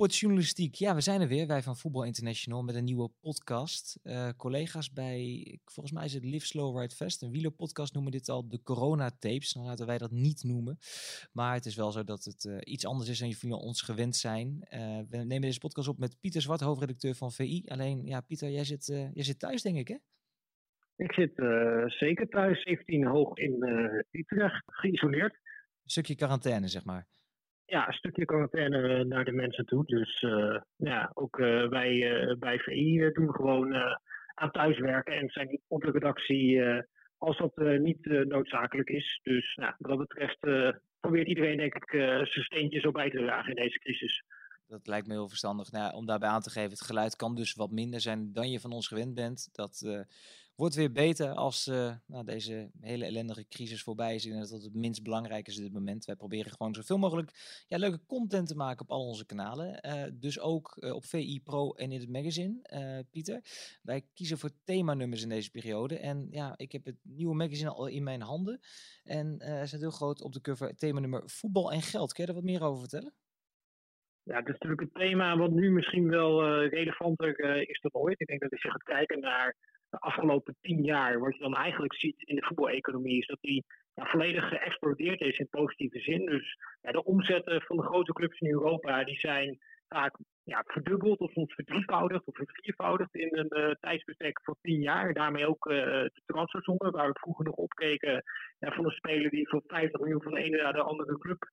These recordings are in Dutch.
Voetbaljournalistiek. Ja, we zijn er weer, wij van Voetbal International, met een nieuwe podcast. Uh, collega's bij, volgens mij is het Live Slow Ride Fest, een wielerpodcast noemen dit al de corona-tapes. Dan laten wij dat niet noemen. Maar het is wel zo dat het uh, iets anders is dan jullie ons gewend zijn. Uh, we nemen deze podcast op met Pieter Zwart, hoofdredacteur van VI. Alleen, ja, Pieter, jij zit, jij zit thuis, denk ik, hè? Ik zit zeker thuis, 17 hoog in Utrecht, geïsoleerd. Een stukje quarantaine, zeg maar ja, een stukje quarantaine eh, naar de mensen toe. Dus uh, ja, ook uh, wij bij VI doen gewoon aan thuiswerken en zijn niet op de redactie als dat niet noodzakelijk is. Dus nou, wat dat betreft probeert iedereen denk ik zijn steentje zo bij te dragen in deze crisis. Dat lijkt me heel verstandig. Nou, om daarbij aan te geven, het geluid kan dus wat minder zijn dan je van ons gewend bent. Dat wordt weer beter als uh, nou, deze hele ellendige crisis voorbij is. En dat het minst belangrijk is op dit moment. Wij proberen gewoon zoveel mogelijk ja, leuke content te maken op al onze kanalen. Uh, dus ook uh, op VI Pro en in het magazine. Pieter, wij kiezen voor themanummers in deze periode. En ja, ik heb het nieuwe magazine al in mijn handen. En er staat heel groot op de cover themanummer voetbal en geld. Kun je er wat meer over vertellen? Ja, het is natuurlijk een thema wat nu misschien wel relevanter is dan ooit. Ik denk dat als je gaat kijken naar de afgelopen tien jaar, wat je dan eigenlijk ziet in de voetbaleconomie, is dat die ja, volledig geëxplodeerd is in positieve zin. Dus ja, de omzetten van de grote clubs in Europa, die zijn vaak ja, verdubbeld of soms verdrievoudigd of verviervoudigd in een uh, tijdsbestek van tien jaar. Daarmee ook uh, de transfersommen, waar we vroeger nog opkeken ja, van een speler die voor 50 miljoen van de ene naar de andere club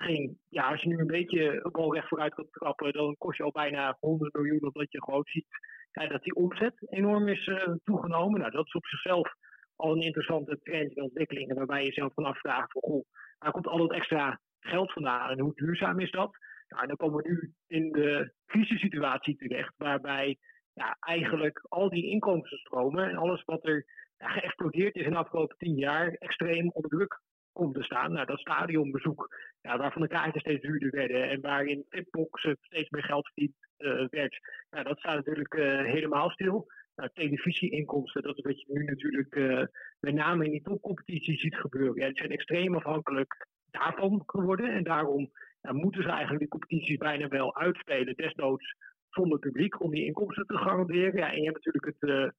ging. Ja, als je nu een beetje bal recht vooruit kan trappen, dan kost je al bijna 100 miljoen, omdat je gewoon ziet dat die omzet enorm is uh, toegenomen. Nou, dat is op zichzelf al een interessante trend en ontwikkeling. Waarbij je zelf van afvraagt: van, goh, waar komt al dat extra geld vandaan en hoe duurzaam is dat? Nou, en dan komen we nu in de crisissituatie terecht, waarbij ja, eigenlijk al die inkomstenstromen en alles wat er ja, geëxplodeerd is in de afgelopen tien jaar extreem onder druk komt te staan. Nou, dat stadionbezoek, ja, waarvan de kaarten steeds duurder werden en waarin tipboxen steeds meer geld verdiend uh, werd, nou, dat staat natuurlijk uh, helemaal stil. Nou, televisieinkomsten, dat is wat je nu natuurlijk uh, met name in die topcompetitie ziet gebeuren. Ja, die zijn extreem afhankelijk daarvan geworden. En daarom ja, moeten ze eigenlijk die competities bijna wel uitspelen, desnoods zonder publiek, om die inkomsten te garanderen. Ja, en je hebt natuurlijk het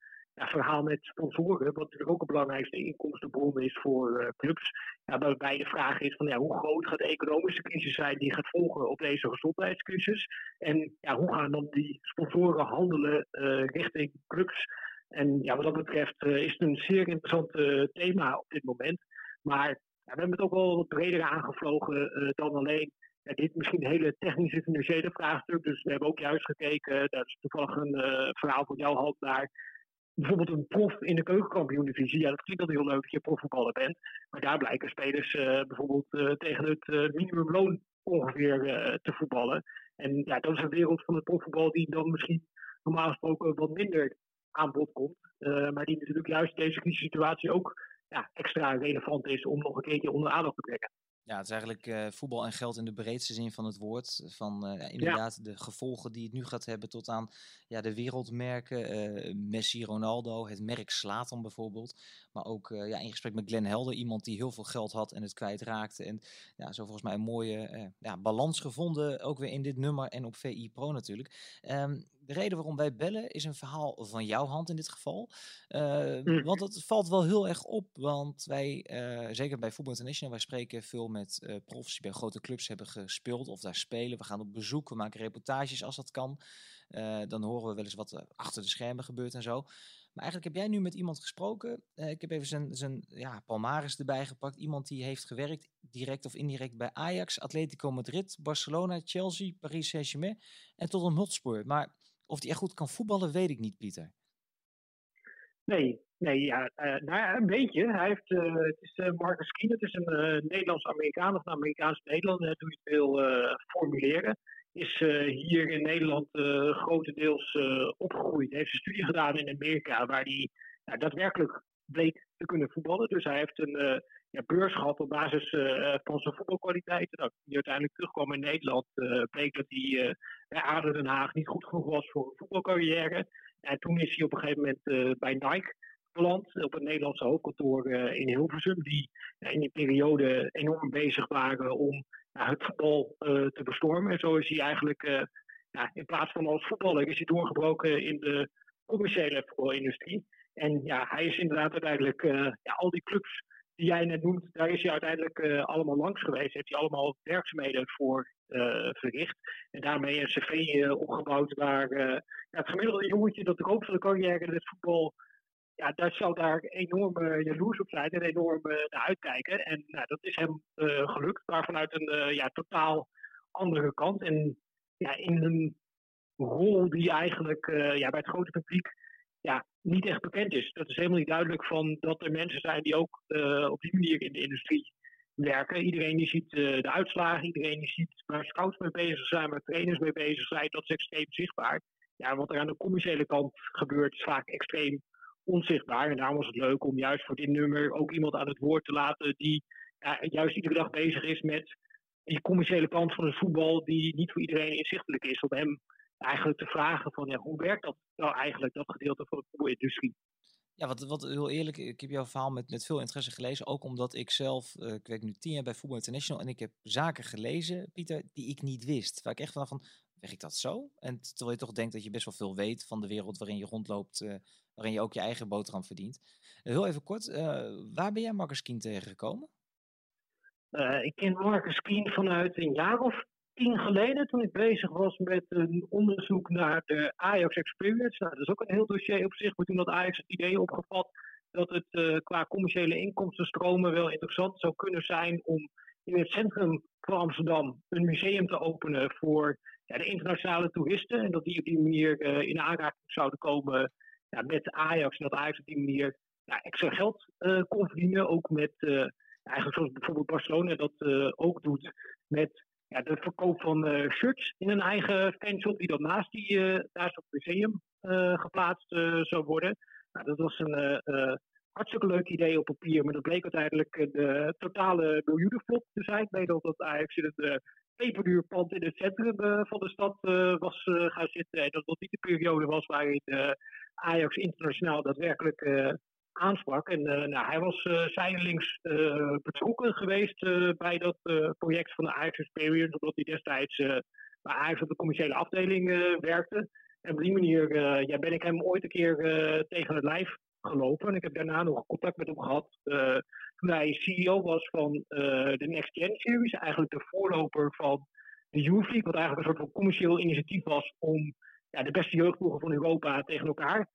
verhaal met sponsoren, wat natuurlijk ook een belangrijkste inkomstenbron is voor uh, clubs. Ja, waarbij de vraag is van ja, hoe groot gaat de economische crisis zijn die gaat volgen op deze gezondheidscrisis? En ja, hoe gaan dan die sponsoren handelen uh, richting clubs? En ja, wat dat betreft uh, is het een zeer interessant thema op dit moment. Maar ja, we hebben het ook wel wat breder aangevlogen dan alleen dit misschien een hele technische financiële vraagstuk. Dus we hebben ook juist gekeken, dat is toevallig een verhaal van jouw hand naar bijvoorbeeld een prof in de keukenkampioen-divisie. Ja, dat klinkt al heel leuk dat je profvoetballer bent. Maar daar blijken spelers uh, bijvoorbeeld uh, tegen het uh, minimumloon ongeveer te voetballen. En ja, dat is een wereld van het profvoetbal die dan misschien normaal gesproken wat minder aan bod komt. maar die natuurlijk juist in deze crisissituatie ook ja, extra relevant is om nog een keertje onder aandacht te brengen. Ja, het is eigenlijk uh, voetbal en geld in de breedste zin van het woord. Van uh, inderdaad de gevolgen die het nu gaat hebben tot aan ja, de wereldmerken. Uh, Messi, Ronaldo, het merk Slatan bijvoorbeeld. Maar ook ja, in gesprek met Glenn Helder, iemand die heel veel geld had en het kwijtraakte. En ja, zo volgens mij een mooie ja, balans gevonden, ook weer in dit nummer en op VI Pro natuurlijk. Um, de reden waarom wij bellen is een verhaal van jouw hand in dit geval. Uh, Want het valt wel heel erg op, want wij, uh, zeker bij Football International, wij spreken veel met uh, profs die bij grote clubs hebben gespeeld of daar spelen. We gaan op bezoek, we maken reportages als dat kan. dan horen we wel eens wat er achter de schermen gebeurt en zo. Maar eigenlijk heb jij nu met iemand gesproken. ik heb even zijn, zijn ja, palmaris erbij gepakt. Iemand die heeft gewerkt, direct of indirect, bij Ajax, Atletico Madrid, Barcelona, Chelsea, Paris Saint-Germain en tot een Hotspur. Maar of hij echt goed kan voetballen, weet ik niet, Pieter. Nee, nee ja, uh, nou een beetje. Hij heeft, uh, het is uh, Marcus Kien, het is een Nederlands-Amerikaan of een Amerikaans-Nederlander, hoe je het wil formuleren. Is hier in Nederland grotendeels opgegroeid. Heeft een studie gedaan in Amerika, waar hij nou, daadwerkelijk bleek te kunnen voetballen. Dus hij heeft een ja, beurs gehad op basis van zijn voetbalkwaliteiten. Nou, die uiteindelijk terugkwam in Nederland, bleek dat hij bij ADO Den Haag niet goed genoeg was voor een voetbalcarrière. En toen is hij op een gegeven moment uh, bij Nike beland, op het Nederlandse hoofdkantoor uh, in Hilversum, die uh, in die periode enorm bezig waren om het voetbal te bestormen. En zo is hij eigenlijk in plaats van als voetballer is hij doorgebroken in de commerciële voetbalindustrie. En ja, hij is inderdaad uiteindelijk ja, al die clubs die jij net noemt, daar is hij uiteindelijk allemaal langs geweest. Heeft hij allemaal werkzaamheden voor verricht. En daarmee een cv opgebouwd waar ja, het gemiddelde jongetje dat de hoop van de carrière in het voetbal ja, dat zou daar enorm jaloers op zijn en enorm naar uitkijken. En nou, dat is hem gelukt, maar vanuit een ja, totaal andere kant. En ja, in een rol die eigenlijk ja, bij het grote publiek ja, niet echt bekend is. Dat is helemaal niet duidelijk van dat er mensen zijn die ook op die manier in de industrie werken. Iedereen die ziet de uitslagen, iedereen die ziet waar scouts mee bezig zijn, waar trainers mee bezig zijn. Dat is extreem zichtbaar. Ja, wat er aan de commerciële kant gebeurt is vaak extreem onzichtbaar. En daarom was het leuk om juist voor dit nummer ook iemand aan het woord te laten die ja, juist iedere dag bezig is met die commerciële kant van het voetbal, die niet voor iedereen inzichtelijk is. Om hem eigenlijk te vragen van ja, hoe werkt dat nou eigenlijk, dat gedeelte van de voetbalindustrie? Ja, wat, wat heel eerlijk, ik heb jouw verhaal met, met veel interesse gelezen. Ook omdat ik zelf, uh, ik werk nu tien jaar bij Voetbal International. En ik heb zaken gelezen, Pieter, die ik niet wist. Waar ik echt van, van werkt dat zo? En terwijl je toch denkt dat je best wel veel weet van de wereld waarin je rondloopt, uh, waarin je ook je eigen boterham verdient. Uh, heel even kort, waar ben jij Marcus Kien tegengekomen? ik ken Marcus Kien vanuit een jaar of tien geleden, toen ik bezig was met een onderzoek naar de Ajax Experience. Nou, dat is ook een heel dossier op zich, maar toen had Ajax het idee opgevat dat het qua commerciële inkomstenstromen wel interessant zou kunnen zijn om in het centrum van Amsterdam een museum te openen voor ja, de internationale toeristen. En dat die op die manier uh, in aanraking zouden komen ja, met Ajax. En dat Ajax op die manier extra geld uh, kon verdienen. Ook met, eigenlijk zoals bijvoorbeeld Barcelona dat ook doet, met ja, de verkoop van shirts in een eigen fanshop. Die dan naast, die, naast het museum geplaatst zou worden. Nou, dat was een hartstikke leuk idee op papier, maar dat bleek uiteindelijk de totale miljoenenflop te zijn. Ik weet dat Ajax in het peperduurpand in het centrum van de stad was gaan zitten. En dat dat niet de periode was waarin Ajax internationaal daadwerkelijk aansprak. En nou, hij was zijdelings betrokken geweest bij dat project van de Ajax Experience, omdat hij destijds bij Ajax op de commerciële afdeling werkte. En op die manier ja, ben ik hem ooit een keer tegen het lijf gelopen. En ik heb daarna nog contact met hem gehad toen hij CEO was van de Next Gen Series, eigenlijk de voorloper van de Youth League, wat eigenlijk een soort van commercieel initiatief was om ja, de beste jeugdploegen van Europa tegen elkaar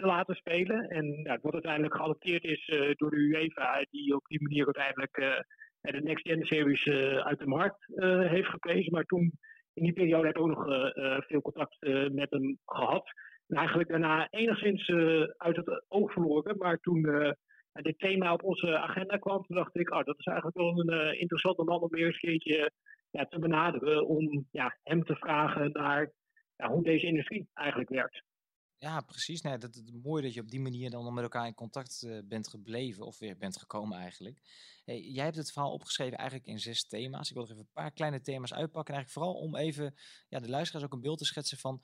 te laten spelen. En ja, wat uiteindelijk geadopteerd is uh, door de UEFA, die op die manier uiteindelijk uh, de Next Gen Series uit de markt heeft geprezen. Maar toen, in die periode, heb ik ook nog veel contact met hem gehad. En eigenlijk daarna enigszins uit het oog verloren. Maar toen dit thema op onze agenda kwam, toen dacht ik, oh, dat is eigenlijk wel een interessante man om weer een keertje ja, te benaderen. Om ja, hem te vragen naar ja, hoe deze industrie eigenlijk werkt. Ja, precies. Nee, dat, is mooi dat je op die manier dan met elkaar in contact uh, bent gebleven, of weer bent gekomen eigenlijk. Hey, jij hebt het verhaal opgeschreven eigenlijk in zes thema's. Ik wil er even een paar kleine thema's uitpakken. Eigenlijk vooral om even ja, de luisteraars ook een beeld te schetsen van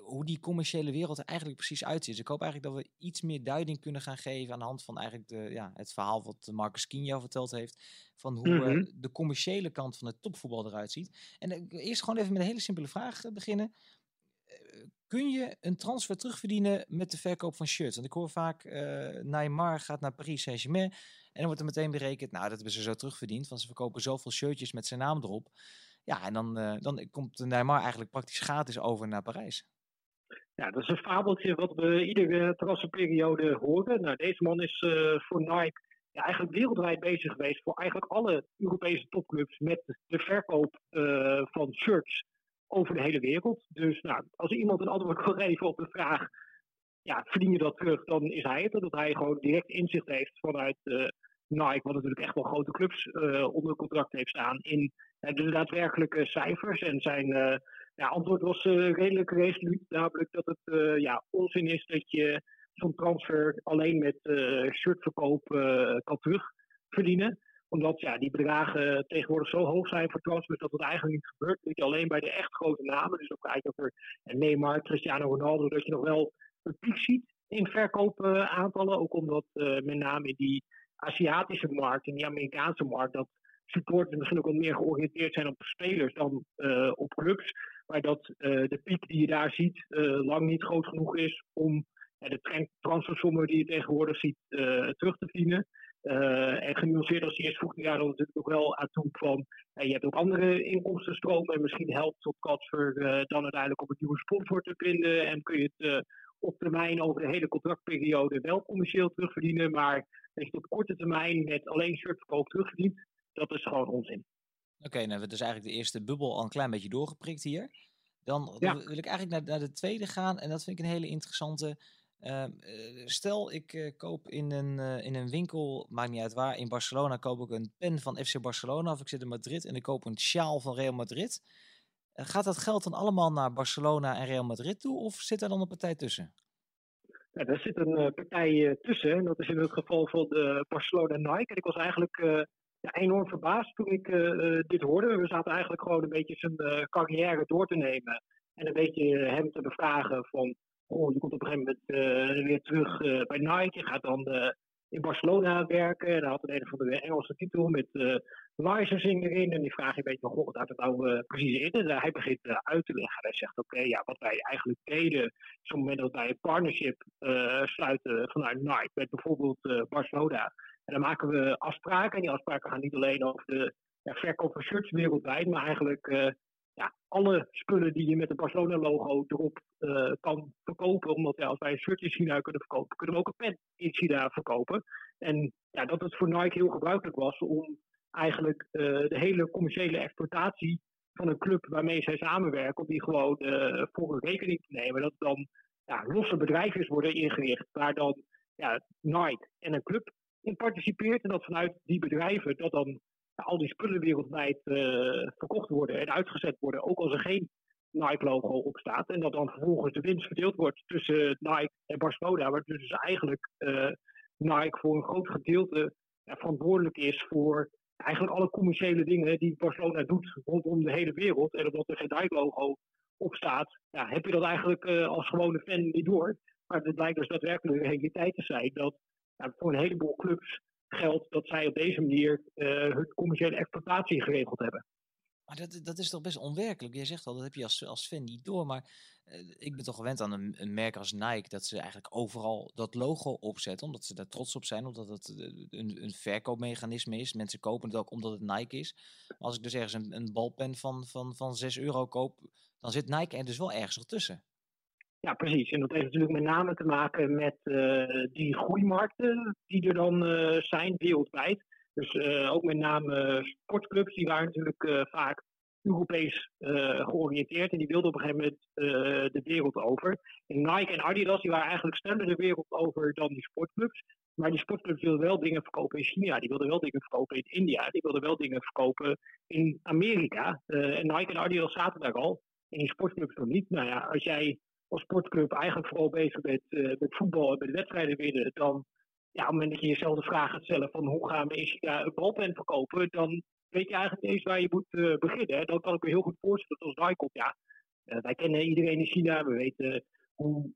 hoe die commerciële wereld er eigenlijk precies uitziet. Dus ik hoop eigenlijk dat we iets meer duiding kunnen gaan geven aan de hand van eigenlijk de, ja, het verhaal wat Marcus Kien jou verteld heeft. Van hoe mm de commerciële kant van het topvoetbal eruit ziet. En uh, eerst gewoon even met een hele simpele vraag eh, beginnen. Kun je een transfer terugverdienen met de verkoop van shirts? Want ik hoor vaak, Neymar gaat naar Paris Saint-Germain. En dan wordt er meteen berekend, nou dat hebben ze zo terugverdiend. Want ze verkopen zoveel shirtjes met zijn naam erop. Ja, en dan, uh, dan komt Neymar eigenlijk praktisch gratis over naar Parijs. Ja, dat is een fabeltje wat we iedere transferperiode horen. Nou, deze man is uh, voor Nike ja, eigenlijk wereldwijd bezig geweest voor eigenlijk alle Europese topclubs met de verkoop uh, van shirts over de hele wereld. Dus nou, als iemand een antwoord wil geven op de vraag, ja, verdien je dat terug, dan is hij het. Dat hij gewoon direct inzicht heeft vanuit uh, Nike, wat natuurlijk echt wel grote clubs onder contract heeft staan, in de daadwerkelijke cijfers. En zijn ja, antwoord was redelijk resoluut, namelijk dat het ja, onzin is dat je zo'n transfer alleen met shirtverkoop kan terugverdienen omdat ja, die bedragen tegenwoordig zo hoog zijn voor transfers dat het eigenlijk niet gebeurt. Dat je alleen bij de echt grote namen, dus ook kijken over Neymar, Cristiano Ronaldo, dat je nog wel een piek ziet in verkoopaantallen. Ook omdat met name in die Aziatische markt, in die Amerikaanse markt, dat supporters misschien ook wat meer georiënteerd zijn op spelers dan uh, op clubs. maar dat de piek die je daar ziet lang niet groot genoeg is om de transfersommen die je tegenwoordig ziet terug te verdienen. Uh, en genuanceerd als die is, voegt daar dan natuurlijk ook wel aan toe van. je hebt ook andere inkomstenstromen en misschien helpt op transfer uh, dan uiteindelijk op een nieuwe sponsor te vinden. En kun je het op termijn over de hele contractperiode wel commercieel terugverdienen. Maar dat je op korte termijn met alleen shirtverkoop terugverdient, dat is gewoon onzin. Oké, okay, nou hebben we dus eigenlijk de eerste bubbel al een klein beetje doorgeprikt hier. Dan wil ik eigenlijk naar, naar, de tweede gaan. En dat vind ik een hele interessante. Ehm, eh, stel, ik uh, koop in een, uh, in een winkel, maakt niet uit waar, in Barcelona koop ik een pen van FC Barcelona of ik zit in Madrid en ik koop een sjaal van Real Madrid. gaat dat geld dan allemaal naar Barcelona en Real Madrid toe of zit er dan een partij tussen? Ja, zit een partij tussen en dat is in het geval van de Barcelona Nike. En ik was eigenlijk ja, enorm verbaasd toen ik dit hoorde. We zaten eigenlijk gewoon een beetje zijn carrière door te nemen en een beetje hem te bevragen van oh, je komt op een gegeven moment uh, weer terug uh, bij Nike. Je gaat dan uh, in Barcelona werken. En dan had een een of andere Engelse titel met licensing erin. En die vraag je een beetje van, goh, wat houdt het nou precies in? En hij begint uit te leggen. Hij zegt, oké, ja, wat wij eigenlijk deden... is op het moment dat wij een partnership sluiten vanuit Nike... met bijvoorbeeld Barcelona... En dan maken we afspraken. En die afspraken gaan niet alleen over de ja, verkoop van shirts wereldwijd, maar eigenlijk ja, alle spullen die je met een Barcelona-logo erop uh, kan verkopen. Omdat ja, als wij een shirt in China kunnen verkopen, kunnen we ook een pen in China verkopen. En ja, dat het voor Nike heel gebruikelijk was om eigenlijk uh, de hele commerciële exploitatie van een club waarmee zij samenwerken, om die gewoon uh, voor een rekening te nemen. Dat dan ja, losse bedrijfjes worden ingericht, waar dan ja, Nike en een club in participeert. En dat vanuit die bedrijven dat dan al die spullen wereldwijd uh, verkocht worden en uitgezet worden, ook als er geen Nike-logo op staat. En dat dan vervolgens de winst verdeeld wordt tussen Nike en Barcelona, waar dus eigenlijk uh, Nike voor een groot gedeelte verantwoordelijk is voor eigenlijk alle commerciële dingen die Barcelona doet rondom de hele wereld. En omdat er geen Nike-logo op staat, ja, heb je dat eigenlijk uh, als gewone fan niet door. Maar het blijkt dus daadwerkelijk een realiteit te zijn dat voor een heleboel clubs geldt dat zij op deze manier uh, hun commerciële exploitatie geregeld hebben. Maar dat, dat is toch best onwerkelijk. Jij zegt al, dat heb je als, als fan niet door. Maar uh, ik ben toch gewend aan een, een, merk als Nike dat ze eigenlijk overal dat logo opzetten. Omdat ze daar trots op zijn. Omdat het eh, een, een verkoopmechanisme is. Mensen kopen het ook omdat het Nike is. Als ik dus ergens een, een balpen van, van, van 6 euro koop, dan zit Nike er dus wel ergens nog tussen. Ja, precies. En dat heeft natuurlijk met name te maken met uh, die groeimarkten die er dan uh, zijn wereldwijd. Dus uh, ook met name sportclubs, die waren natuurlijk vaak Europees georiënteerd. En die wilden op een gegeven moment de wereld over. En Nike en Adidas die waren eigenlijk sneller de wereld over dan die sportclubs. Maar die sportclubs wilden wel dingen verkopen in China. Die wilden wel dingen verkopen in India. Die wilden wel dingen verkopen in Amerika. en Nike en Adidas zaten daar al. En die sportclubs nog niet. Nou ja, als jij als sportclub eigenlijk vooral bezig bent uh, met voetbal en met wedstrijden winnen, dan ja, op het moment dat je jezelf de vraag gaat stellen van hoe gaan we in China een balpen verkopen, dan weet je eigenlijk niet eens waar je moet uh, beginnen. Dan kan ik me heel goed voorstellen dat als Nike ja, uh, wij kennen iedereen in China, we weten hoe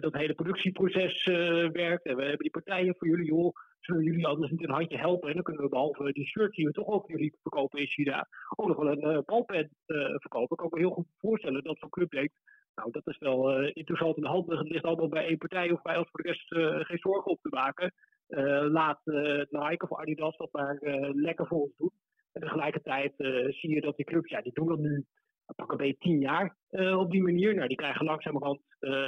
dat hele productieproces werkt en we hebben die partijen voor jullie, joh, zullen jullie anders niet een handje helpen en dan kunnen we behalve die shirts die we toch ook jullie verkopen in China, ook nog wel een balpen verkopen. Ik kan me heel goed voorstellen dat zo'n club denkt, nou, dat is wel uh, interessant in de hand. Het ligt allemaal bij één partij of bij ons voor de rest uh, geen zorgen op te maken. Uh, laat Nike of Adidas dat maar lekker voor ons doen. En tegelijkertijd zie je dat die clubs, ja, die doen dat nu pak een tien jaar op die manier. Nou, die krijgen langzamerhand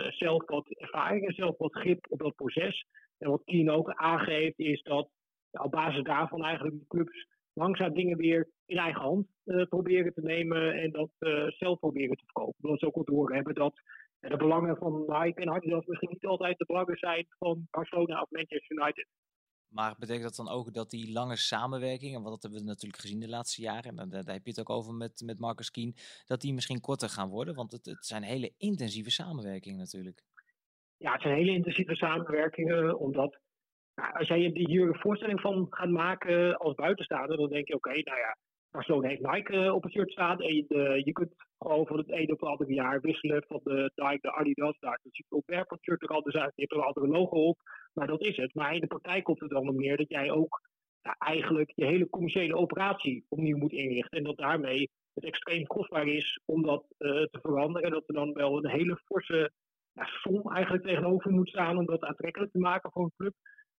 zelf wat ervaring en zelf wat grip op dat proces. En wat Kien ook aangeeft is dat ja, op basis daarvan eigenlijk de clubs langzaam dingen weer in eigen hand uh, proberen te nemen en dat uh, zelf proberen te verkopen. Dat ze ook wel doorhebben dat uh, de belangen van Nike en Adidas misschien niet altijd de belangen zijn van Barcelona of Manchester United. Maar betekent dat dan ook dat die lange samenwerking, en dat hebben we natuurlijk gezien de laatste jaren, en daar, daar heb je het ook over met, met Marcus Kien, dat die misschien korter gaan worden? Want het, het zijn hele intensieve samenwerkingen natuurlijk. Ja, het zijn hele intensieve samenwerkingen, omdat nou, als jij je hier een voorstelling van gaat maken als buitenstaander, dan denk je: oké, nou ja, Barcelona heeft Nike eh, op het shirt staan. En je, eh, je kunt gewoon van het ene op het andere jaar wisselen van de Nike, de Adidas. Daar ziet het ontwerp van het shirt er anders uit. Je hebt er een andere logo op. Maar dat is het. Maar in de praktijk komt het dan meer dat jij ook eigenlijk je hele commerciële operatie opnieuw moet inrichten. En dat daarmee het extreem kostbaar is om dat te veranderen. Dat er dan wel een hele forse ja, som eigenlijk tegenover moet staan om dat aantrekkelijk te maken voor een club.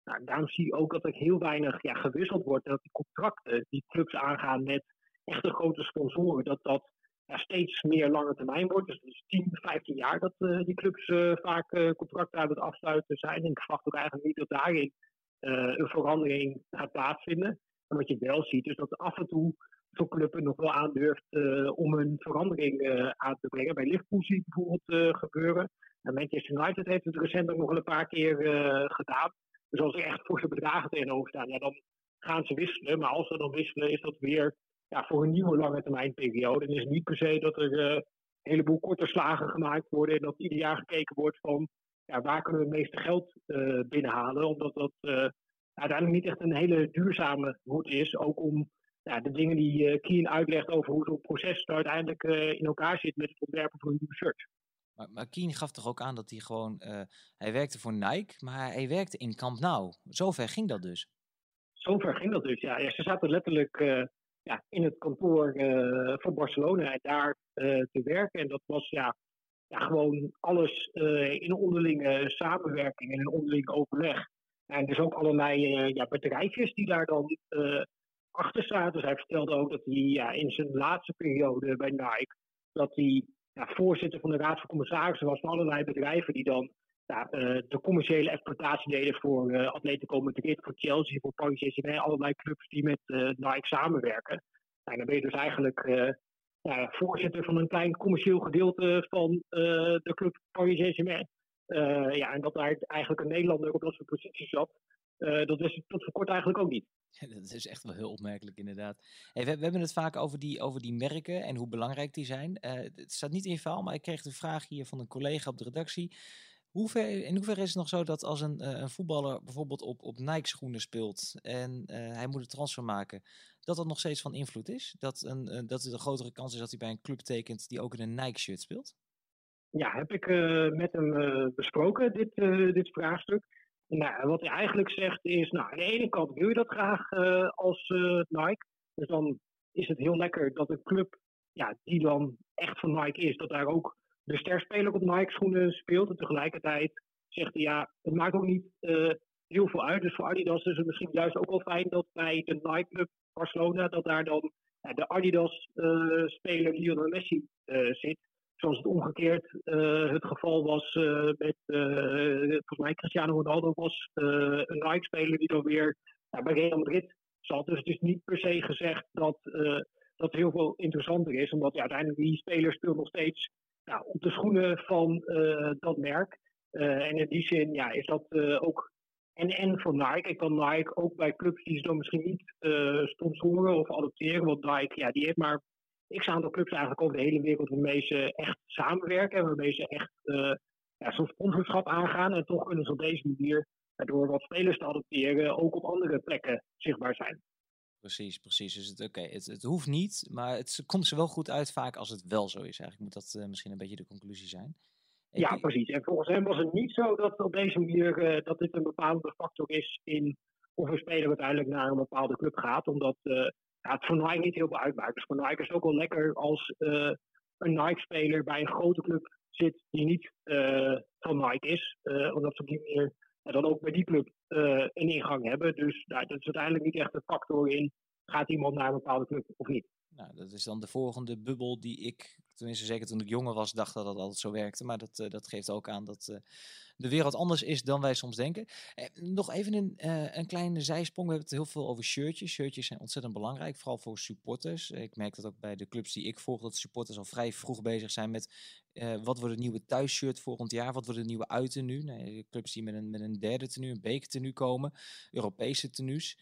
Nou, daarom zie je ook dat er heel weinig ja, gewisseld wordt. Dat die contracten die clubs aangaan met echte grote sponsoren, dat dat ja, steeds meer lange termijn wordt. Dus, is 10, 15 jaar dat uh, die clubs uh, vaak uh, contracten aan het afsluiten zijn. En ik verwacht ook eigenlijk niet dat daarin een verandering gaat plaatsvinden. En wat je wel ziet, is dat af en toe zo'n club nog wel aandurft om een verandering aan te brengen. Bij Liverpool zie je bijvoorbeeld gebeuren. En Manchester United heeft het recent ook nog wel een paar keer gedaan. Dus als er echt forse bedragen tegenover staan, ja, dan gaan ze wisselen. Maar als ze dan wisselen, is dat weer ja, voor een nieuwe lange termijn periode. En is niet per se dat er uh, een heleboel korte slagen gemaakt worden en dat ieder jaar gekeken wordt van ja, waar kunnen we het meeste geld uh, binnenhalen. Omdat dat uh, uiteindelijk niet echt een hele duurzame route is. Ook om ja, de dingen die Kien uitlegt over hoe zo'n proces uiteindelijk in elkaar zit met het ontwerpen van een nieuwe shirt. Maar, maar gaf toch ook aan dat hij gewoon, hij werkte voor Nike, maar hij werkte in Camp Nou. Zover ging dat dus. Zover ging dat dus, ja. ja ze zaten letterlijk ja, in het kantoor uh, van Barcelona en daar te werken. En dat was ja, ja gewoon alles in onderlinge samenwerking en in onderling overleg. En zijn ook allerlei ja, bedrijfjes die daar dan achter zaten. Dus hij vertelde ook dat hij ja, in zijn laatste periode bij Nike, dat hij ja, voorzitter van de Raad van Commissarissen was van allerlei bedrijven die dan uh, de commerciële exploitatie deden voor uh, Atletico Madrid, voor Chelsea, voor Paris Saint-Germain, allerlei clubs die met uh, Nike samenwerken. Nou, dan ben je dus eigenlijk ja, voorzitter van een klein commercieel gedeelte van de club Paris Saint-Germain. ja, en dat daar eigenlijk een Nederlander op dat soort posities zat, dat is tot voor kort eigenlijk ook niet. Ja, dat is echt wel heel opmerkelijk, inderdaad. Hey, we, we, hebben het vaak over die, over die merken en hoe belangrijk die zijn. het staat niet in je verhaal, maar ik kreeg de vraag hier van een collega op de redactie. Hoe ver, in hoeverre is het nog zo dat als een, uh, een voetballer bijvoorbeeld op, op Nike-schoenen speelt en hij moet een transfer maken, dat dat nog steeds van invloed is? Dat, een, dat er een grotere kans is dat hij bij een club tekent die ook in een Nike-shirt speelt? Ja, heb ik met hem besproken, dit, dit vraagstuk. Nou, wat hij eigenlijk zegt is, nou, aan de ene kant wil je dat graag als Nike. Dus dan is het heel lekker dat een club ja, die dan echt van Nike is, dat daar ook de sterspeler op Nike schoenen speelt. En tegelijkertijd zegt hij ja, het maakt ook niet uh, heel veel uit. Dus voor Adidas is het misschien juist ook wel fijn dat bij de Nike Club Barcelona, dat daar dan de Adidas uh, speler Lionel Messi zit. Zoals het omgekeerd het geval was met, volgens mij Cristiano Ronaldo was een Nike-speler die dan weer bij Real Madrid zat. Dus het is niet per se gezegd dat dat heel veel interessanter is. Omdat ja, uiteindelijk die speler speelt nog steeds nou, op de schoenen van uh, dat merk. Uh, en in die zin ja, is dat uh, ook en en voor Nike. Ik kan Nike ook bij clubs die ze dan misschien niet sponsoren of adopteren. Want Nike, ja, die heeft maar x aantal clubs eigenlijk over de hele wereld waarmee ze echt samenwerken. En waarmee ze echt ja, zo'n sponsorschap aangaan. En toch kunnen ze op deze manier, door wat spelers te adopteren, ook op andere plekken zichtbaar zijn. Precies, precies. Dus het, oké, het, het hoeft niet, maar het komt ze wel goed uit vaak als het wel zo is. Eigenlijk moet dat uh, misschien een beetje de conclusie zijn. En ja, precies. En volgens hem was het niet zo dat op deze manier uh, dat dit een bepaalde factor is in of een speler uiteindelijk naar een bepaalde club gaat. Omdat uh, ja, het voor Nike niet heel veel uitmaakt. Dus voor Nike is het ook wel lekker als een Nike-speler bij een grote club zit die niet van Nike is. omdat ze op die manier dan ook bij die club een ingang hebben. Dus nou, dat is uiteindelijk niet echt een factor in gaat iemand naar een bepaalde club of niet. Nou, dat is dan de volgende bubbel die ik, tenminste zeker toen ik jonger was, dacht dat dat altijd zo werkte. Maar dat, uh, dat geeft ook aan dat uh, de wereld anders is dan wij soms denken. Eh, nog even een, een kleine zijsprong. We hebben het heel veel over shirtjes. Shirtjes zijn ontzettend belangrijk, vooral voor supporters. Ik merk dat ook bij de clubs die ik volg, dat supporters al vrij vroeg bezig zijn met wat wordt het nieuwe thuisshirt volgend jaar? Wat wordt het nieuwe uittenu? Nee, clubs die met een, met een derde tenue, een bekertenu komen, Europese tenues.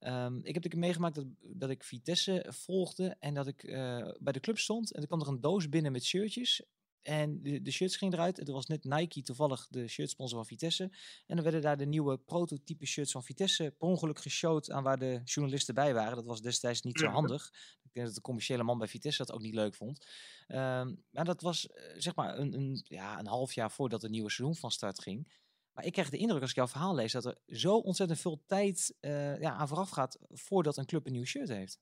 Um, ik heb ik meegemaakt dat, dat ik Vitesse volgde en dat ik uh, bij de club stond. En er kwam er een doos binnen met shirtjes. En de, de shirts gingen eruit. Er was net Nike toevallig de shirtsponsor van Vitesse. En dan werden daar de nieuwe prototype shirts van Vitesse per ongeluk geshowd aan waar de journalisten bij waren. Dat was destijds niet zo handig. Ik denk dat de commerciële man bij Vitesse dat ook niet leuk vond. Um, maar dat was uh, zeg maar een, een, ja, een half jaar voordat het nieuwe seizoen van start ging. Maar ik krijg de indruk als ik jouw verhaal lees dat er zo ontzettend veel tijd uh, ja, aan vooraf gaat voordat een club een nieuw shirt heeft.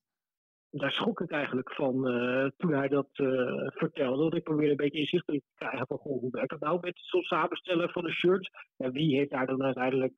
daar schrok ik eigenlijk van uh, toen hij dat uh, vertelde. Dat ik probeerde een beetje inzicht te krijgen van hoe werkt dat nou met het samenstellen van een shirt. En wie heeft daar dan uiteindelijk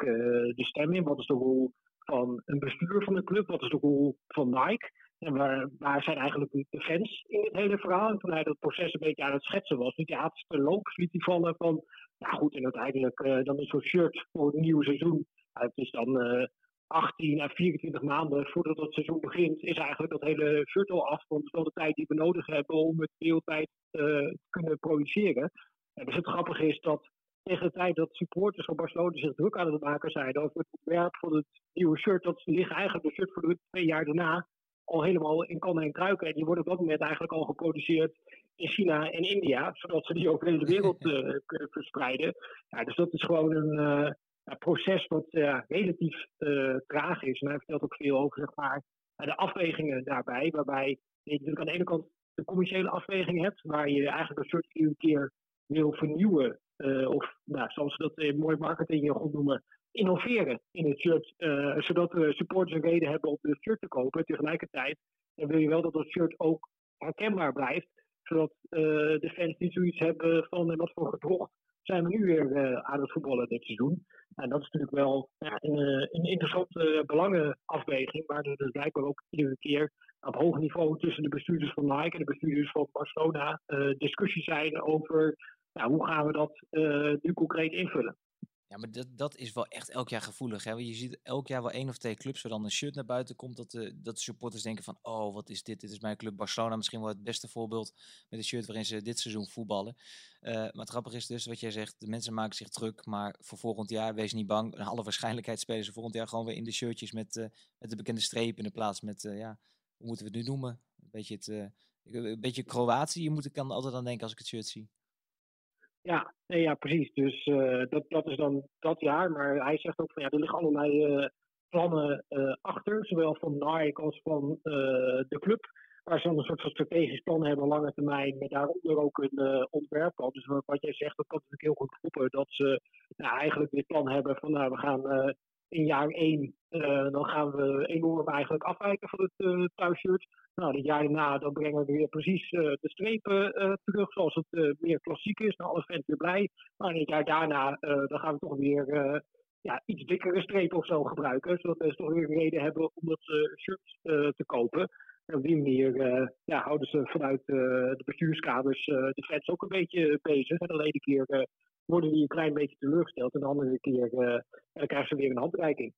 de stem in? Wat is de rol van een bestuur van de club? Wat is de rol van Nike? En waar, zijn eigenlijk de fans in het hele verhaal? En toen hij dat proces een beetje aan het schetsen was, liet hij laatste loops liet hij vallen van, ja goed, en uiteindelijk dan is zo'n shirt voor het nieuwe seizoen. het is dan 18 à 24 maanden voordat het seizoen begint, is eigenlijk dat hele shirt al af. Want wel de tijd die we nodig hebben om het wereldwijd uh, te kunnen produceren. En dus het grappige is dat tegen de tijd dat supporters van Barcelona zich druk aan het maken zijn over het ontwerp van het nieuwe shirt, dat liggen eigenlijk de shirt voor de twee jaar daarna al helemaal in kannen en kruiken. En die worden op dat moment eigenlijk al geproduceerd in China en India, zodat ze die over de hele wereld uh, kunnen verspreiden. Ja, dus dat is gewoon een, uh, proces wat uh, relatief uh, traag is. En hij vertelt ook veel over zeg maar, de afwegingen daarbij. Waarbij je natuurlijk aan de ene kant de commerciële afweging hebt, waar je eigenlijk een soort iedere keer wil vernieuwen. Of nou, zoals ze dat in mooi marketing goed noemen, innoveren in het shirt. zodat de supporters een reden hebben om het shirt te kopen. Tegelijkertijd wil je wel dat dat shirt ook herkenbaar blijft. Zodat de fans niet zoiets hebben van wat voor gedrocht zijn we nu weer aan het voetballen dit seizoen. En dat is natuurlijk wel ja, een, eh, een, interessante belangenafweging, waar er dus blijkbaar ook iedere keer op hoog niveau tussen de bestuurders van Nike en de bestuurders van Barcelona discussies zijn over hoe gaan we dat nu concreet invullen. Ja, maar dat, dat is wel echt elk jaar gevoelig. Hè? Je ziet elk jaar wel één of twee clubs waar dan een shirt naar buiten komt. Dat de, dat de supporters denken van, oh, wat is dit? Dit is mijn club Barcelona. Misschien wel het beste voorbeeld met een shirt waarin ze dit seizoen voetballen. Uh, maar het grappige is dus, wat jij zegt, de mensen maken zich druk. Maar voor volgend jaar, wees niet bang. Naar alle waarschijnlijkheid spelen ze volgend jaar gewoon weer in de shirtjes met, uh, met de bekende streep in de plaats met, ja, hoe moeten we het nu noemen? Een beetje, het, een beetje Kroatië, je moet ik kan altijd aan denken als ik het shirt zie. Ja, nee, ja precies. Dus uh, dat, dat is dan dat jaar. Maar hij zegt ook van ja, er liggen allerlei uh, plannen uh, achter, zowel van Nike als van de club. Waar ze dan een soort van strategisch plan hebben, lange termijn, met daaronder ook een ontwerpplan. Dus wat jij zegt, dat kan natuurlijk heel goed roepen. Dat ze nou, eigenlijk dit plan hebben van nou, we gaan in jaar één, dan gaan we enorm eigenlijk afwijken van het thuisshirt. Nou, dit jaar daarna dan brengen we weer precies uh, de strepen uh, terug, zoals het uh, meer klassiek is. Nou, alle fans weer blij. Maar dit jaar daarna dan gaan we toch weer ja, iets dikkere strepen of zo gebruiken. Zodat we toch weer reden hebben om dat shirt te kopen. Op die manier ja, houden ze vanuit de bestuurskamers de fans ook een beetje bezig. En de ene keer worden die een klein beetje teleurgesteld. En de andere keer krijgen ze weer een handreiking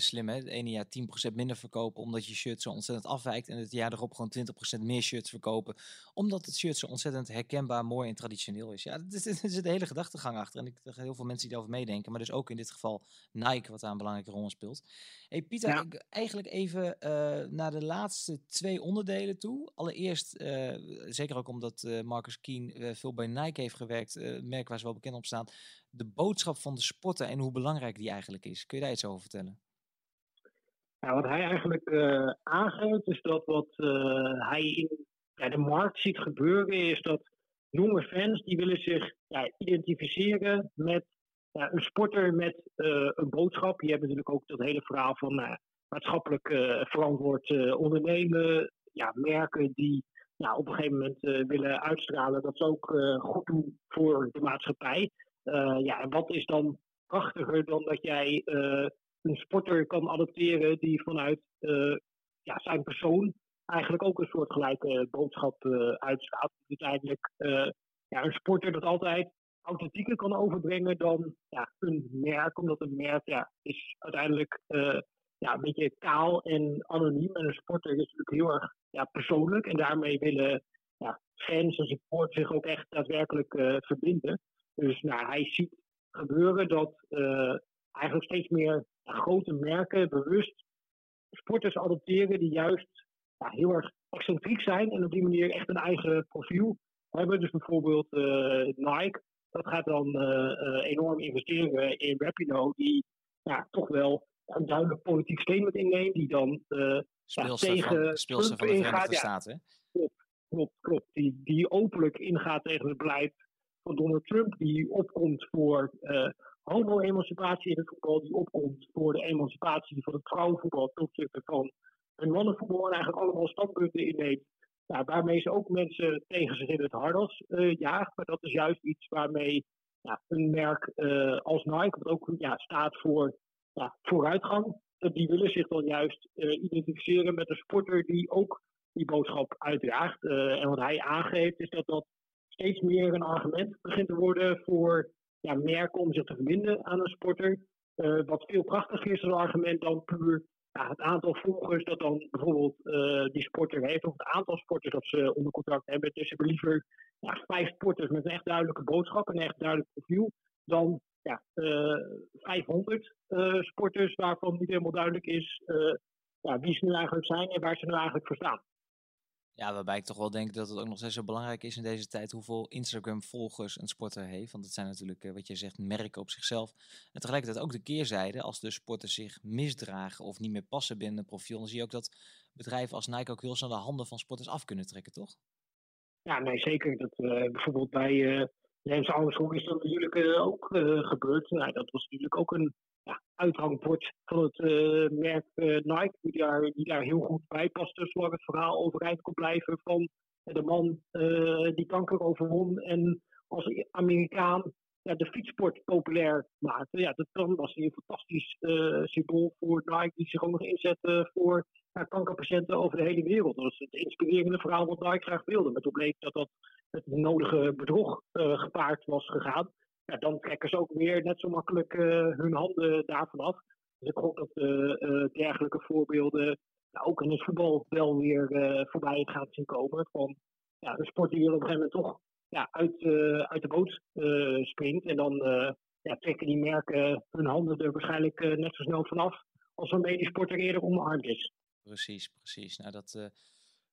slim hè. Het ene jaar 10% minder verkopen omdat je shirt zo ontzettend afwijkt. En het jaar erop gewoon 20% meer shirts verkopen. Omdat het shirt zo ontzettend herkenbaar, mooi en traditioneel is. Ja, er zit de hele gedachtegang achter. En ik heb heel veel mensen die daarover meedenken. Maar dus ook in dit geval Nike wat daar een belangrijke rol in speelt. Hey Pieter, ik, eigenlijk even uh, naar de laatste twee onderdelen toe. Allereerst, uh, zeker ook omdat uh, Marcus Keen veel bij Nike heeft gewerkt. merk waar ze wel bekend op staan. De boodschap van de sporter en hoe belangrijk die eigenlijk is. Kun je daar iets over vertellen? Wat hij eigenlijk uh, aangeeft is dat wat uh, hij in ja, de markt ziet gebeuren, is dat jonge fans die willen zich ja, identificeren met ja, een sporter met uh, een boodschap. Je hebt natuurlijk ook dat hele verhaal van maatschappelijk verantwoord ondernemen. Ja, merken die ja, op een gegeven moment willen uitstralen dat ze ook goed doen voor de maatschappij. ja, en wat is dan prachtiger dan dat jij een sporter kan adopteren die vanuit uh, ja, zijn persoon eigenlijk ook een soort gelijke boodschap uh, uitstaat. Uiteindelijk uh, ja, een sporter dat altijd authentieker kan overbrengen dan ja, een merk, omdat een merk ja, is uiteindelijk ja, een beetje kaal en anoniem. En een sporter is natuurlijk heel erg ja, persoonlijk en daarmee willen ja, fans en supporters zich ook echt daadwerkelijk verbinden. Dus nou, hij ziet gebeuren dat eigenlijk steeds meer grote merken bewust sporters adopteren die juist ja, heel erg excentriek zijn en op die manier echt een eigen profiel hebben. Dus bijvoorbeeld uh, Nike, dat gaat dan uh, enorm investeren in Rapino, die ja, toch wel een duidelijk politiek statement inneemt, die dan uh, ja, tegen van de ingaat. Ja, Staten. Klopt, klopt, klopt. Die, die openlijk ingaat tegen het beleid van Donald Trump, die opkomt voor homo-emancipatie in het voetbal die opkomt voor de emancipatie van het vrouwenvoetbal ten opzichte van hun mannenvoetbal en eigenlijk allemaal standpunten inneemt. Ja, waarmee ze ook mensen tegen zich in het harnas uh, jaagt. Maar dat is juist iets waarmee ja, een merk uh, als Nike, wat ook ja, staat voor ja, vooruitgang, die willen zich dan juist uh, identificeren met een sporter die ook die boodschap uitdraagt. en wat hij aangeeft is dat dat steeds meer een argument begint te worden voor ja, merken om zich te verbinden aan een sporter. Uh, wat veel krachtiger is als argument dan puur ja, het aantal volgers dat dan bijvoorbeeld uh, die sporter heeft, of het aantal sporters dat ze onder contract hebben. Dus ze hebben liever ja, vijf sporters met een echt duidelijke boodschap, een echt duidelijk profiel, dan ja, uh, eh, 500 sporters waarvan niet helemaal duidelijk is ja, wie ze nu eigenlijk zijn en waar ze nu eigenlijk voor staan. Ja, waarbij ik toch wel denk dat het ook nog steeds zo belangrijk is in deze tijd hoeveel Instagram-volgers een sporter heeft. Want het zijn natuurlijk, eh, wat je zegt, merken op zichzelf. En tegelijkertijd ook de keerzijde, als de sporters zich misdragen of niet meer passen binnen een profiel, dan zie je ook dat bedrijven als Nike ook heel snel de handen van sporters af kunnen trekken, toch? Ja, nee, zeker. Dat, uh, bijvoorbeeld bij uh, James Armstrong is dat natuurlijk ook gebeurd. Nou, dat was natuurlijk ook een ja, uithangbord van het uh, merk Nike, die daar, heel goed bij past, zolang het verhaal overeind kon blijven van de man die kanker overwon en als Amerikaan ja, de fietssport populair maakte. Ja, dat dan was een fantastisch symbool voor Nike, die zich ook nog inzette voor kankerpatiënten over de hele wereld. Dat was het inspirerende verhaal wat Nike graag wilde. Maar toen bleek dat dat met nodige bedrog gepaard was gegaan ja, dan trekken ze ook weer net zo makkelijk uh, hun handen daarvan af. Dus ik hoop dat dergelijke voorbeelden ook in het voetbal wel weer voorbij gaan zien komen. Van ja, een sport die op een gegeven moment toch ja, uit, uit de boot springt. En dan ja, trekken die merken hun handen er waarschijnlijk net zo snel vanaf als waarmee die sport er eerder omarmd is. Precies, precies. Nou, dat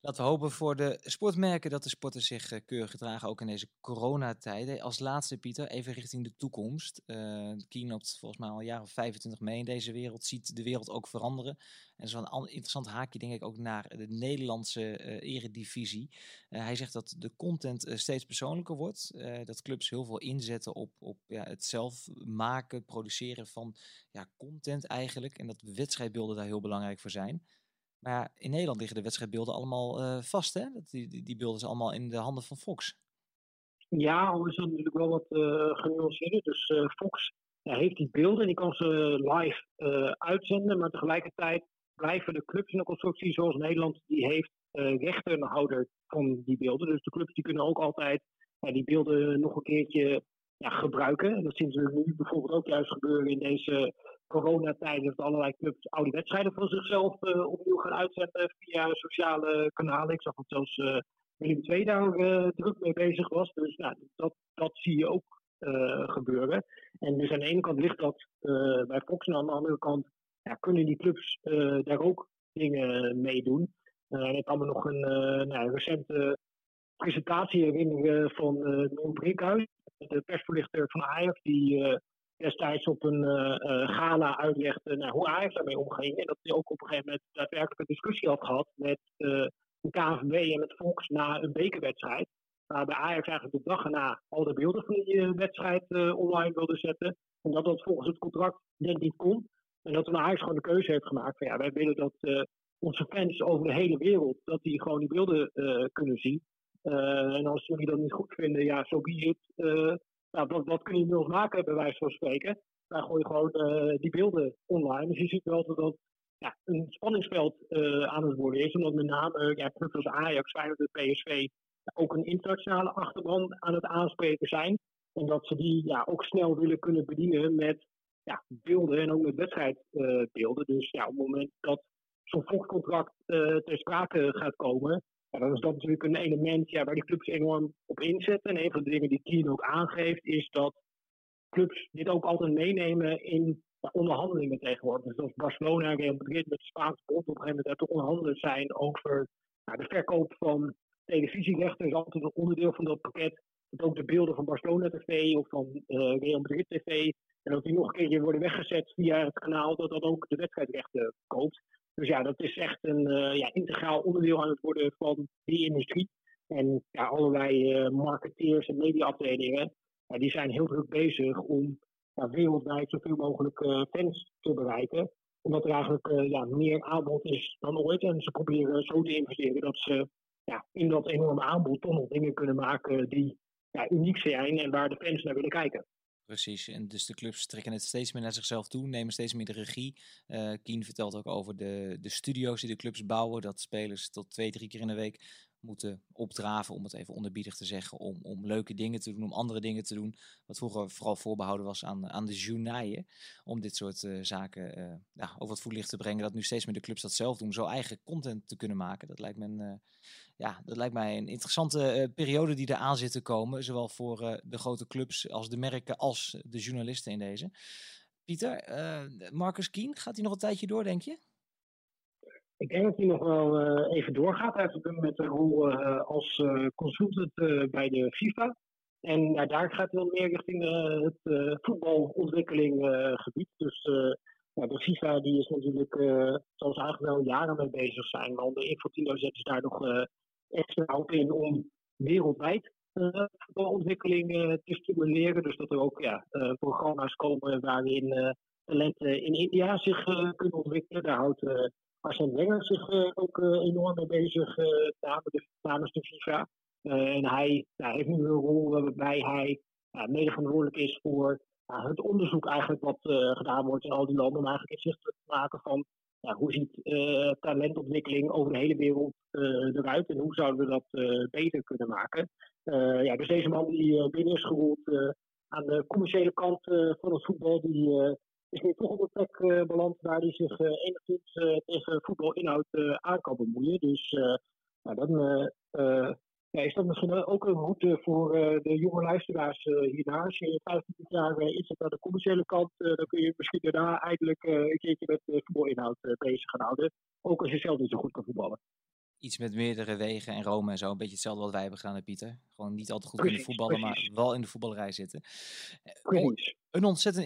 Laten we hopen voor de sportmerken dat de sporters zich uh, keurig gedragen, ook in deze coronatijden. Als laatste, Pieter, even richting de toekomst. Uh, keynote volgens mij al een jaar of 25 mee in deze wereld, ziet de wereld ook veranderen. En zo een interessant haakje, denk ik, ook naar de Nederlandse uh, eredivisie. hij zegt dat de content steeds persoonlijker wordt. dat clubs heel veel inzetten op, op ja, het zelf maken, produceren van ja, content eigenlijk. En dat wedstrijdbeelden daar heel belangrijk voor zijn. Maar in Nederland liggen de wedstrijdbeelden allemaal uh, vast, hè? Die, die beelden zijn allemaal in de handen van Fox. Ja, is dat natuurlijk wel wat uh, genuanceerder. Dus uh, Fox heeft die beelden en die kan ze live uitzenden. Maar tegelijkertijd blijven de clubs in de constructie zoals Nederland die heeft rechtenhouder van die beelden. Dus de clubs die kunnen ook altijd die beelden nog een keertje ja, gebruiken. En dat zien we nu bijvoorbeeld ook juist gebeuren in deze coronatijden. Dat allerlei clubs oude wedstrijden van zichzelf uh, opnieuw gaan uitzetten via sociale kanalen. Ik zag dat zelfs uh, Willem II daar uh, druk mee bezig was. Dus nou, dat, dat zie je ook gebeuren. En dus aan de ene kant ligt dat bij Fox en aan de andere kant ja, kunnen die clubs daar ook dingen mee doen. en ik kan me nog een nou, recente presentatie herinneren van Noem Brinkhuis, de persverlichter van Ajax, die destijds op een uh, gala uitlegde nou, hoe Ajax daarmee omging. En dat hij ook op een gegeven moment daadwerkelijk een discussie had gehad met de KNVB en met Fox na een bekerwedstrijd. Waarbij Ajax eigenlijk de dag erna al de beelden van die wedstrijd online wilde zetten. En dat volgens het contract net niet kon. En dat toen Ajax gewoon de keuze heeft gemaakt van ja, wij willen dat onze fans over de hele wereld, dat die gewoon die beelden kunnen zien. En als jullie dat niet goed vinden, ja, zo so be it. Uh, nou, wat, wat kun je nog maken, bij wijze van spreken? Wij gooien gewoon uh, die beelden online. Dus je ziet wel dat dat ja, een spanningsveld aan het worden is. Omdat met name ja, clubs als Ajax, Feyenoord PSV ook een internationale achterban aan het aanspreken zijn. En dat ze die ja, ook snel willen kunnen bedienen met ja, beelden en ook met wedstrijdbeelden. dus ja, op het moment dat zo'n volgcontract ter sprake gaat komen, ja, dan is dat natuurlijk een element ja, waar die clubs enorm op inzetten. En een van de dingen die Kien ook aangeeft, is dat clubs dit ook altijd meenemen in onderhandelingen tegenwoordig. Dus als Barcelona en Real Madrid met de Spaanse bond op een gegeven moment te onderhandelen zijn over nou, de verkoop van televisierechten, is altijd een onderdeel van dat pakket. Dat ook de beelden van Barcelona TV of van uh, Real Madrid TV, en dat die nog een keertje worden weggezet via het kanaal, dat dat ook de wedstrijdrechten koopt. Dus ja, dat is echt een uh, ja, integraal onderdeel aan het worden van die industrie. En ja, allerlei uh, marketeers en mediaafdelingen, die zijn heel druk bezig om wereldwijd zoveel mogelijk uh, fans te bereiken. omdat er eigenlijk ja, meer aanbod is dan ooit. En ze proberen zo te investeren dat ze ja, in dat enorme aanbod toch nog dingen kunnen maken die ja, uniek zijn en waar de fans naar willen kijken. Precies, en dus de clubs trekken het steeds meer naar zichzelf toe, nemen steeds meer de regie. Uh, Kien vertelt ook over de, de studio's die de clubs bouwen, dat spelers tot twee, drie keer in de week moeten opdraven, om het even onderbiedig te zeggen, om, om leuke dingen te doen, om andere dingen te doen. Wat vroeger vooral voorbehouden was aan, aan de journaaien, om dit soort uh, zaken uh, ja, over het voetlicht te brengen. Dat nu steeds meer de clubs dat zelf doen, zo eigen content te kunnen maken. Dat lijkt me ja, dat lijkt mij een interessante periode die eraan zit te komen, zowel voor de grote clubs als de merken als de journalisten in deze. Pieter, Marcus Kien, gaat hij nog een tijdje door, denk je? Ik denk dat hij nog wel even doorgaat. Hij heeft met de rol als consultant bij de FIFA. En ja, daar gaat hij wel meer richting het voetbalontwikkelinggebied. dus ja, de FIFA die is natuurlijk, zoals eigenlijk wel jaren mee bezig zijn. Maar onder Infantino zetten ze daar nog extra hoop in om wereldwijd voetbalontwikkeling te stimuleren. Dus dat er ook ja, programma's komen waarin talenten in India zich kunnen ontwikkelen. Daar houdt Arsène Wenger zich ook enorm mee bezig namens, de, FIFA. en hij nou, heeft nu een rol waarbij hij mede verantwoordelijk is voor het onderzoek eigenlijk wat gedaan wordt in al die landen. Om eigenlijk inzichtelijk te maken van hoe ziet talentontwikkeling over de hele wereld eruit en hoe zouden we dat beter kunnen maken. ja, dus deze man die binnen is gerold aan de commerciële kant van het voetbal, die is nu toch op een plek beland waar hij zich enigszins tegen voetbalinhoud aan kan bemoeien. Dus nou, dan ja, is dat misschien ook een route voor de jonge luisteraars hierna. Als je 25 jaar uh, zit aan de commerciële kant, dan kun je misschien daarna eindelijk een keertje met voetbalinhoud bezig gaan houden. Ook als je zelf niet zo goed kan voetballen iets met meerdere wegen en Rome en zo. Een beetje hetzelfde wat wij hebben gedaan, Pieter. Gewoon niet altijd goed precies, kunnen voetballen, maar wel in de voetballerij zitten. Precies. Een ontzettend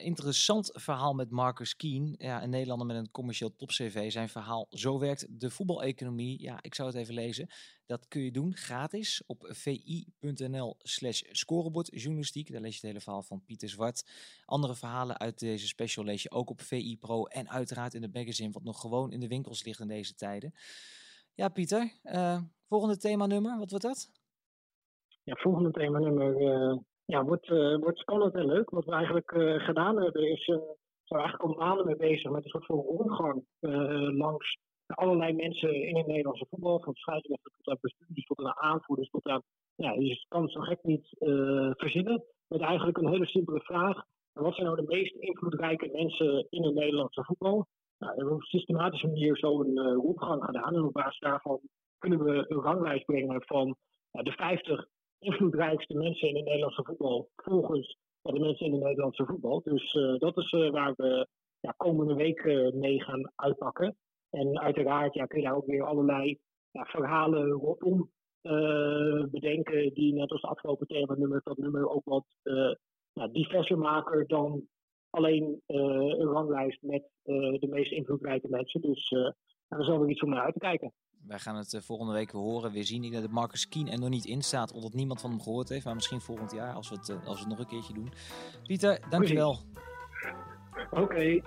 interessant verhaal met Marcus Keen. Ja, een Nederlander met een commercieel top-CV. Zijn verhaal, zo werkt de voetbaleconomie. Ja, ik zou het even lezen. Dat kun je doen gratis op vi.nl slash scorebordjournalistiek. Daar lees je het hele verhaal van Pieter Zwart. Andere verhalen uit deze special lees je ook op VI Pro. En uiteraard in het magazine, wat nog gewoon in de winkels ligt in deze tijden. Ja, Pieter. Uh, volgende themanummer, wat wordt dat? Ja, volgende themanummer uh, ja, wordt, uh, wordt spannend en leuk. Wat we eigenlijk gedaan hebben is, uh, zijn eigenlijk al maanden mee bezig met een soort van rondgang langs allerlei mensen in het Nederlandse voetbal. Van scheidsrechter tot aan bestuurders, tot aan aanvoerders, tot aan... Ja, je kan het zo gek niet verzinnen. Met eigenlijk een hele simpele vraag. Wat zijn nou de meest invloedrijke mensen in het Nederlandse voetbal? Nou, we hebben op een systematische manier zo een uh, gedaan. En op basis daarvan kunnen we een ranglijst brengen van uh, de 50 invloedrijkste mensen in het Nederlandse voetbal. Volgens uh, de mensen in het Nederlandse voetbal. Dus uh, dat is waar we ja, komende week mee gaan uitpakken. En uiteraard ja, kun je daar ook weer allerlei ja, verhalen rondom bedenken. Die net als de afgelopen thema nummer dat nummer ook wat diverser maken dan alleen uh, een ranglijst met uh, de meest invloedrijke mensen. Dus uh, daar zal er iets om naar uit te kijken. Wij gaan het volgende week weer horen, weer zien. Ik denk dat Marcus Kien er nog niet in staat, omdat niemand van hem gehoord heeft. Maar misschien volgend jaar, als we het, als we het nog een keertje doen. Pieter, dankjewel. Oké. Okay.